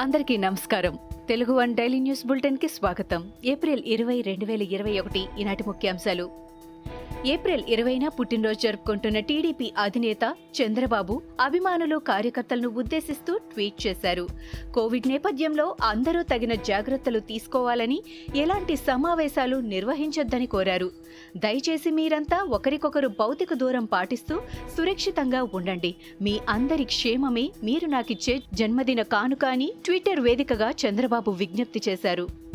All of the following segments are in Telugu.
అందరికీ నమస్కారం. తెలుగు వన్ డైలీ న్యూస్ బులెటిన్కి స్వాగతం. ఏప్రిల్ ఇరవై రెండు వేల ఇరవై ఒకటి ఈనాటి ముఖ్యాంశాలు. ఏప్రిల్ ఇరవైన పుట్టినరోజు జరుపుకుంటున్న టీడీపీ అధినేత చంద్రబాబు అభిమానులు కార్యకర్తలను ఉద్దేశిస్తూ ట్వీట్ చేశారు. కోవిడ్ నేపథ్యంలో అందరూ తగిన జాగ్రత్తలు తీసుకోవాలని ఎలాంటి సమావేశాలు నిర్వహించొద్దని కోరారు. దయచేసి మీరంతా ఒకరికొకరు భౌతిక దూరం పాటిస్తూ సురక్షితంగా ఉండండి. మీ అందరి క్షేమమే మీరు నాకిచ్చే జన్మదిన కానుక అని ట్విట్టర్ వేదికగా చంద్రబాబు విజ్ఞప్తి చేశారు.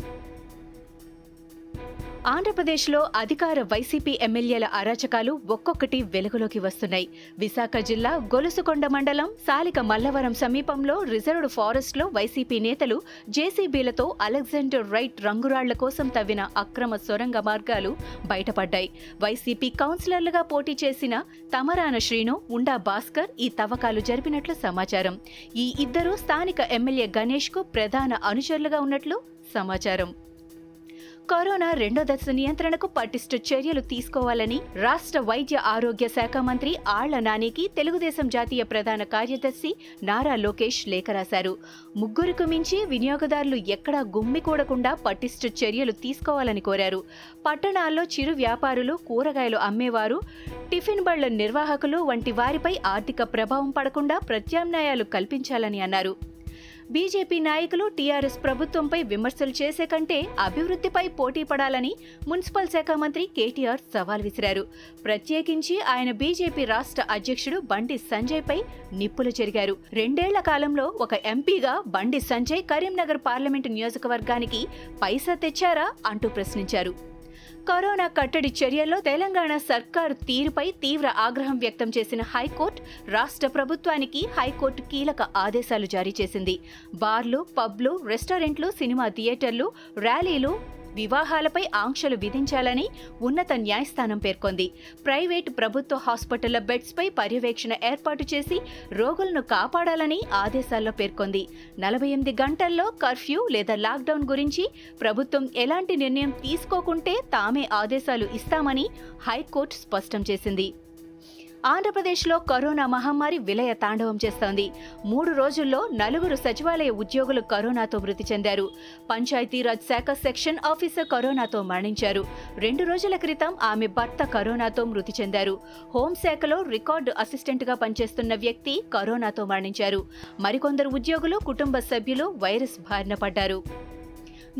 ఆంధ్రప్రదేశ్లో అధికార వైసీపీ ఎమ్మెల్యేల అరాచకాలు ఒక్కొక్కటి వెలుగులోకి వస్తున్నాయి. విశాఖ జిల్లా గొలుసుకొండ మండలం సాలిక మల్లవరం సమీపంలో రిజర్వ్డ్ ఫారెస్ట్లో వైసీపీ నేతలు జేసీబీలతో అలెగ్జాండర్ రైట్ రంగురాళ్ళ కోసం తవ్విన అక్రమ సొరంగ మార్గాలు బయటపడ్డాయి. వైసీపీ కౌన్సిలర్లుగా పోటీ చేసిన తమరాన శ్రీను ఉండా భాస్కర్ ఈ తవ్వకాలు జరిపినట్లు సమాచారం. ఈ ఇద్దరు స్థానిక ఎమ్మెల్యే గణేష్కు ప్రధాన అనుచరులుగా ఉన్నట్లు సమాచారం. కరోనా రెండో దశ నియంత్రణకు పటిష్ట చర్యలు తీసుకోవాలని రాష్ట్ర వైద్య ఆరోగ్య శాఖ మంత్రి ఆళ్ళ నానికి తెలుగుదేశం జాతీయ ప్రధాన కార్యదర్శి నారా లోకేష్ లేఖ రాశారు. ముగ్గురికి మించి వినియోగదారులు ఎక్కడా గుమ్మికూడకుండా పటిష్ట చర్యలు తీసుకోవాలని కోరారు. పట్టణాల్లో చిరు వ్యాపారులు కూరగాయలు అమ్మేవారు టిఫిన్ బళ్ళ నిర్వాహకులు వంటి వారిపై ఆర్థిక ప్రభావం పడకుండా ప్రత్యామ్నాయాలు కల్పించాలని అన్నారు. బీజేపీ నాయకులు టీఆర్ఎస్ ప్రభుత్వంపై విమర్శలు చేసే కంటే అభివృద్ధిపై పోటీ పడాలని మున్సిపల్ శాఖ మంత్రి కేటీఆర్ సవాల్ విసిరారు. ప్రత్యేకించి ఆయన బీజేపీ రాష్ట్ర అధ్యక్షుడు బండి సంజయ్ పై నిప్పులు జరిగారు. రెండేళ్ళ కాలంలో ఒక ఎంపీగా బండి సంజయ్ కరీంనగర్ పార్లమెంటు నియోజకవర్గానికి పైసా తెచ్చారా అంటూ ప్రశ్నించారు. కరోనా కట్టడి చర్యల్లో తెలంగాణ సర్కార్ తీరుపై తీవ్ర ఆగ్రహం వ్యక్తం చేసిన హైకోర్టు రాష్ట్ర ప్రభుత్వానికి హైకోర్టు కీలక ఆదేశాలు జారీ చేసింది. బార్లు పబ్లు రెస్టారెంట్లు సినిమా థియేటర్లు ర్యాలీలు వివాహాలపై ఆంక్షలు విధించాలని ఉన్నత న్యాయస్థానం పేర్కొంది. ప్రైవేటు ప్రభుత్వ హాస్పిటళ్ళ బెడ్స్పై పర్యవేక్షణ ఏర్పాటు చేసి రోగులను కాపాడాలని ఆదేశాల్లో పేర్కొంది. నలభై ఎనిమిది గంటల్లో కర్ఫ్యూ లేదా లాక్డౌన్ గురించి ప్రభుత్వం ఎలాంటి నిర్ణయం తీసుకోకుంటే తామే ఆదేశాలు ఇస్తామని హైకోర్టు స్పష్టం చేసింది. ఆంధ్రప్రదేశ్లో కరోనా మహమ్మారి విలయ తాండవం చేస్తోంది. మూడు రోజుల్లో నలుగురు సచివాలయ ఉద్యోగులు కరోనాతో మృతి చెందారు. పంచాయతీరాజ్ శాఖ సెక్షన్ ఆఫీసర్ కరోనాతో మరణించారు. రెండు రోజుల క్రితం ఆమె భర్త కరోనాతో మృతి చెందారు. హోంశాఖలో రికార్డు అసిస్టెంట్గా పనిచేస్తున్న వ్యక్తి కరోనాతో మరణించారు. మరికొందరు ఉద్యోగులు కుటుంబ సభ్యులు వైరస్ బారిన పడ్డారు.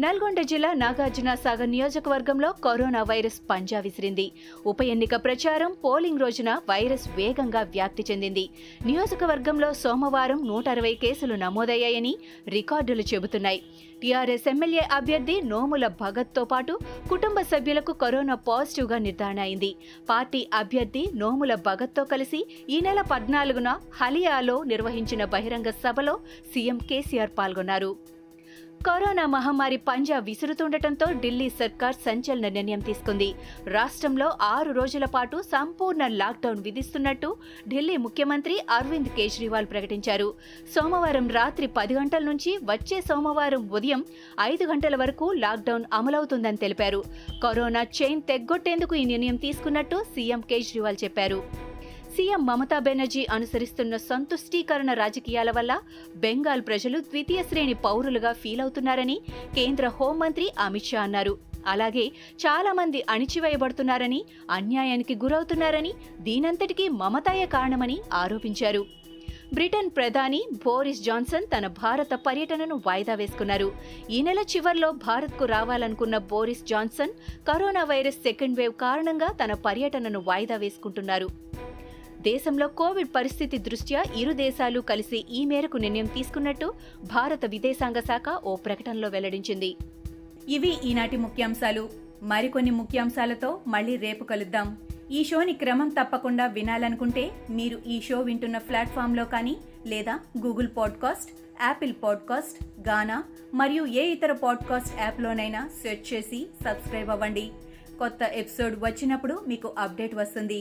నల్గొండ జిల్లా నాగార్జున సాగర్ నియోజకవర్గంలో కరోనా వైరస్ పంజా విసిరింది. ఉప ఎన్నిక ప్రచారం పోలింగ్ రోజున వైరస్ వేగంగా వ్యాప్తి చెందింది. నియోజకవర్గంలో సోమవారం నూట అరవై కేసులు నమోదయ్యాయని రికార్డులు చెబుతున్నాయి. టీఆర్ఎస్ ఎమ్మెల్యే అభ్యర్థి నోముల భగత్తో పాటు కుటుంబ సభ్యులకు కరోనా పాజిటివ్గా నిర్ధారణ అయింది. పార్టీ అభ్యర్థి నోముల భగత్తో కలిసి ఈ నెల పద్నాలుగున హలియాలో నిర్వహించిన బహిరంగ సభలో సీఎం కేసీఆర్ పాల్గొన్నారు. కరోనా మహమ్మారి పంజా విసురుతుండటంతో ఢిల్లీ సర్కార్ సంచలన నిర్ణయం తీసుకుంది. రాష్ట్రంలో ఆరు రోజుల పాటు సంపూర్ణ లాక్డౌన్ విధిస్తున్నట్టు ఢిల్లీ ముఖ్యమంత్రి అరవింద్ కేజ్రీవాల్ ప్రకటించారు. సోమవారం రాత్రి పది గంటల నుంచి వచ్చే సోమవారం ఉదయం ఐదు గంటల వరకు లాక్డౌన్ అమలవుతుందని తెలిపారు. కరోనా చైన్ తెగ్గొట్టేందుకు ఈ నిర్ణయం తీసుకున్నట్టు సీఎం కేజ్రీవాల్ చెప్పారు. సీఎం మమతా బెనర్జీ అనుసరిస్తున్న సంతుష్టీకరణ రాజకీయాల వల్ల బెంగాల్ ప్రజలు ద్వితీయ శ్రేణి పౌరులుగా ఫీల్ అవుతున్నారని కేంద్ర హోంమంత్రి అమిత్ షా అన్నారు. అలాగే చాలా మంది అణిచివేయబడుతున్నారని అన్యాయానికి గురవుతున్నారని దీనంతటికీ మమతాయే కారణమని ఆరోపించారు. బ్రిటన్ ప్రధాని బోరిస్ జాన్సన్ తన భారత పర్యటనను వాయిదా వేసుకున్నారు. ఈ నెల చివర్లో భారత్కు రావాలనుకున్న Boris Johnson corona virus second wave కారణంగా తన పర్యటనను వాయిదా వేసుకుంటున్నారు. దేశంలో కోవిడ్ పరిస్థితి దృష్ట్యా ఇరు దేశాలు కలిసి ఈ మేరకు నిర్ణయం తీసుకున్నట్టు భారత విదేశాంగ శాఖ ఓ ప్రకటనలో వెల్లడించింది. ఇవి ఈనాటి ముఖ్యాంశాలు. మరికొన్ని ముఖ్యాంశాలతో మళ్ళీ రేపు కలుద్దాం. ఈ షోని క్రమం తప్పకుండా వినాలనుకుంటే మీరు ఈ షో వింటున్న ప్లాట్ఫామ్లో కానీ లేదా Google podcast Apple podcast Gaana మరియు ఏ ఇతర పాడ్కాస్ట్ యాప్లోనైనా సెర్చ్ చేసి సబ్స్క్రైబ్ అవ్వండి. కొత్త ఎపిసోడ్ వచ్చినప్పుడు మీకు అప్డేట్ వస్తుంది.